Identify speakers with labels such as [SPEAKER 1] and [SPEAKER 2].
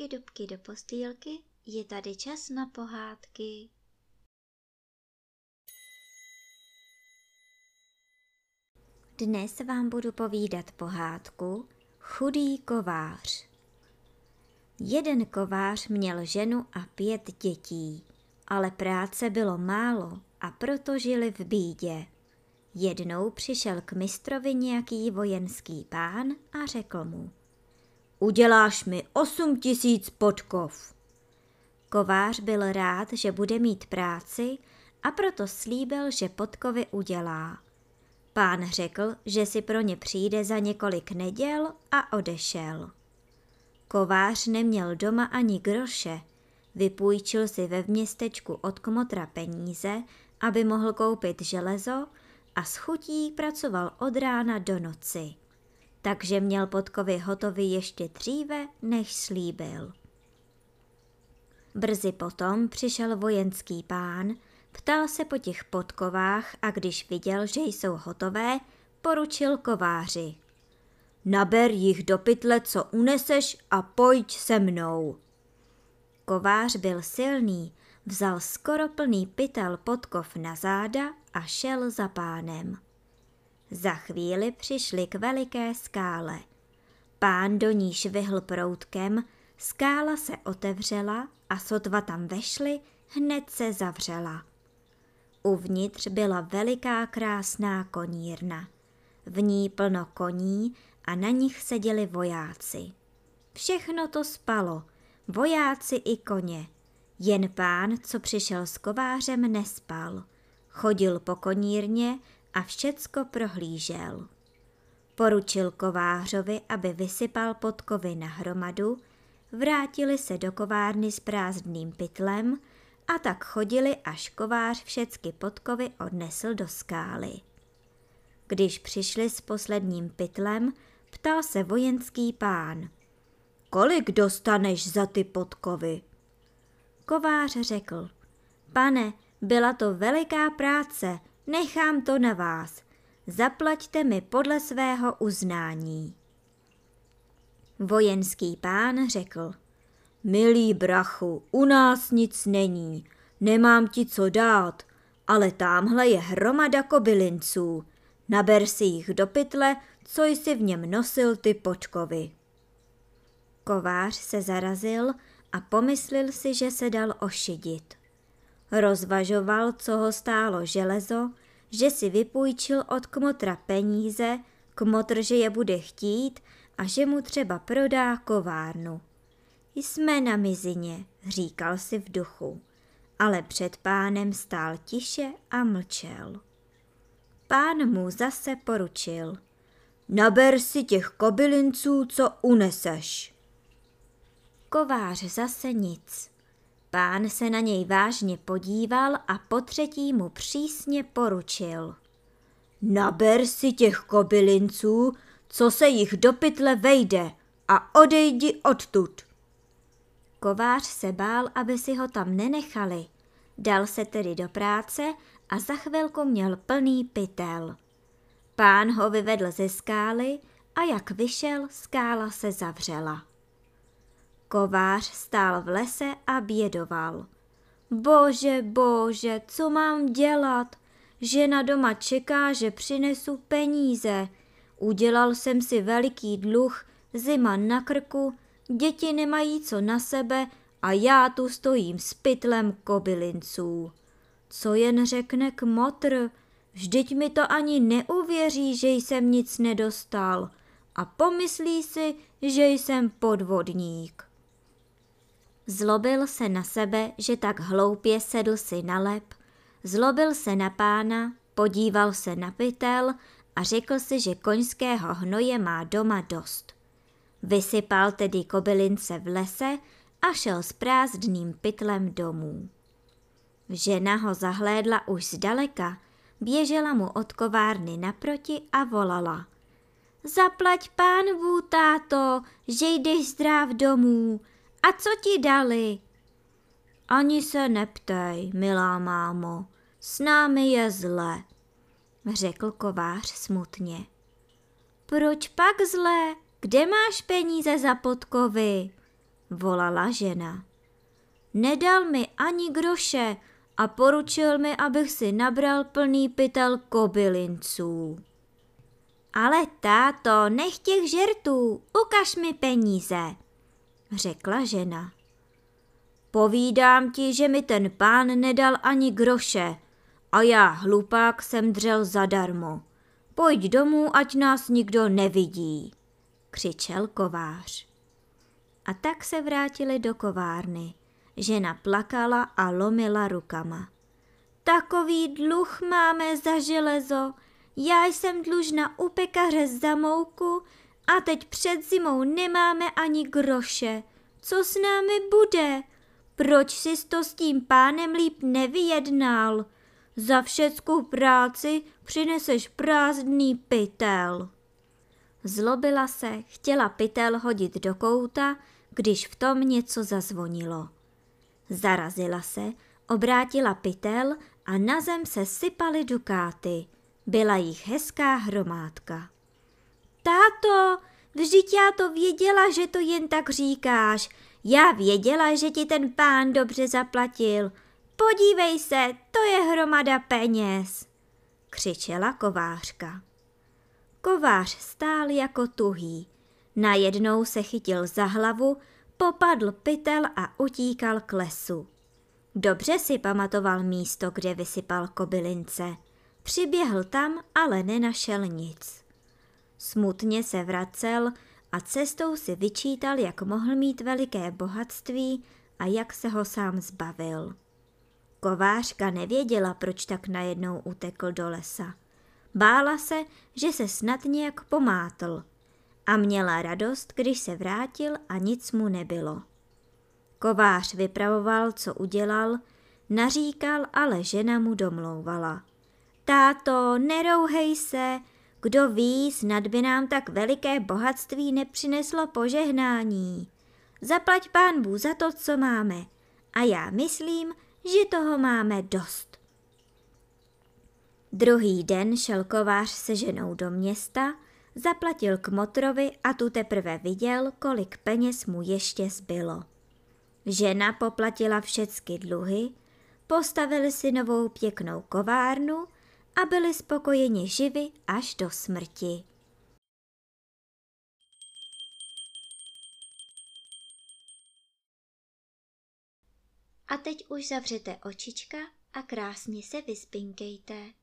[SPEAKER 1] dubky, dubky do postýlky, je tady čas na pohádky. Dnes vám budu povídat pohádku Chudý kovář. Jeden kovář měl ženu a pět dětí, ale práce bylo málo a proto žili v bídě. Jednou přišel k mistrovi nějaký vojenský pán a řekl mu – Uděláš mi osm tisíc podkov. Kovář byl rád, že bude mít práci a proto slíbil, že podkovy udělá. Pán řekl, že si pro ně přijde za několik neděl a odešel. Kovář neměl doma ani groše, vypůjčil si ve městečku od kmotra peníze, aby mohl koupit železo a s chutí pracoval od rána do noci takže měl podkovy hotovy ještě dříve, než slíbil. Brzy potom přišel vojenský pán, ptal se po těch podkovách a když viděl, že jsou hotové, poručil kováři. Naber jich do pytle, co uneseš a pojď se mnou. Kovář byl silný, vzal skoro plný pytel podkov na záda a šel za pánem. Za chvíli přišli k veliké skále. Pán do ní švihl proutkem, skála se otevřela a sotva tam vešli, hned se zavřela. Uvnitř byla veliká krásná konírna. V ní plno koní a na nich seděli vojáci. Všechno to spalo, vojáci i koně. Jen pán, co přišel s kovářem, nespal. Chodil po konírně a všecko prohlížel. Poručil kovářovi, aby vysypal podkovy na hromadu, vrátili se do kovárny s prázdným pytlem a tak chodili, až kovář všecky podkovy odnesl do skály. Když přišli s posledním pytlem, ptal se vojenský pán. Kolik dostaneš za ty podkovy? Kovář řekl. Pane, byla to veliká práce, Nechám to na vás. Zaplaťte mi podle svého uznání. Vojenský pán řekl, milý brachu, u nás nic není, nemám ti co dát, ale tamhle je hromada kobylinců. Naber si jich do pytle, co jsi v něm nosil ty počkovy. Kovář se zarazil a pomyslel si, že se dal ošidit. Rozvažoval, co ho stálo železo, že si vypůjčil od kmotra peníze, kmotr, že je bude chtít a že mu třeba prodá kovárnu. Jsme na mizině, říkal si v duchu, ale před pánem stál tiše a mlčel. Pán mu zase poručil. Naber si těch kobylinců, co uneseš. Kovář zase nic. Pán se na něj vážně podíval a po třetí mu přísně poručil. Naber si těch kobylinců, co se jich do pytle vejde a odejdi odtud. Kovář se bál, aby si ho tam nenechali. Dal se tedy do práce a za chvilku měl plný pytel. Pán ho vyvedl ze skály a jak vyšel, skála se zavřela. Kovář stál v lese a bědoval. Bože, bože, co mám dělat? Žena doma čeká, že přinesu peníze. Udělal jsem si veliký dluh, zima na krku, děti nemají co na sebe a já tu stojím s pytlem kobylinců. Co jen řekne kmotr, vždyť mi to ani neuvěří, že jsem nic nedostal a pomyslí si, že jsem podvodník. Zlobil se na sebe, že tak hloupě sedl si na lep, zlobil se na pána, podíval se na pytel a řekl si, že koňského hnoje má doma dost. Vysypal tedy kobylince v lese a šel s prázdným pytlem domů. Žena ho zahlédla už zdaleka, běžela mu od kovárny naproti a volala. Zaplať pánvů, táto, že jdeš zdrav domů, a co ti dali? Ani se neptej, milá mámo, s námi je zle, řekl kovář smutně. Proč pak zle? Kde máš peníze za podkovy? volala žena. Nedal mi ani groše a poručil mi, abych si nabral plný pytel kobylinců. Ale táto, nech těch žertů, ukaž mi peníze, řekla žena. Povídám ti, že mi ten pán nedal ani groše a já, hlupák, jsem dřel zadarmo. Pojď domů, ať nás nikdo nevidí, křičel kovář. A tak se vrátili do kovárny. Žena plakala a lomila rukama. Takový dluh máme za železo. Já jsem dlužna u pekaře za mouku a teď před zimou nemáme ani groše. Co s námi bude? Proč jsi to s tím pánem líp nevyjednal? Za všeckou práci přineseš prázdný pytel. Zlobila se, chtěla pytel hodit do kouta, když v tom něco zazvonilo. Zarazila se, obrátila pytel a na zem se sypaly dukáty. Byla jich hezká hromádka. Táto, vždyť já to věděla, že to jen tak říkáš. Já věděla, že ti ten pán dobře zaplatil. Podívej se, to je hromada peněz, křičela kovářka. Kovář stál jako tuhý. Najednou se chytil za hlavu, popadl pytel a utíkal k lesu. Dobře si pamatoval místo, kde vysypal kobylince. Přiběhl tam, ale nenašel nic. Smutně se vracel a cestou si vyčítal, jak mohl mít veliké bohatství a jak se ho sám zbavil. Kovářka nevěděla, proč tak najednou utekl do lesa. Bála se, že se snad nějak pomátl a měla radost, když se vrátil a nic mu nebylo. Kovář vypravoval, co udělal, naříkal, ale žena mu domlouvala. Táto, nerouhej se, kdo ví, snad by nám tak veliké bohatství nepřineslo požehnání. Zaplať pán Bůh za to, co máme. A já myslím, že toho máme dost. Druhý den šel kovář se ženou do města, zaplatil k motrovi a tu teprve viděl, kolik peněz mu ještě zbylo. Žena poplatila všechny dluhy, postavili si novou pěknou kovárnu a byli spokojeni živi až do smrti. A teď už zavřete očička a krásně se vyspinkejte.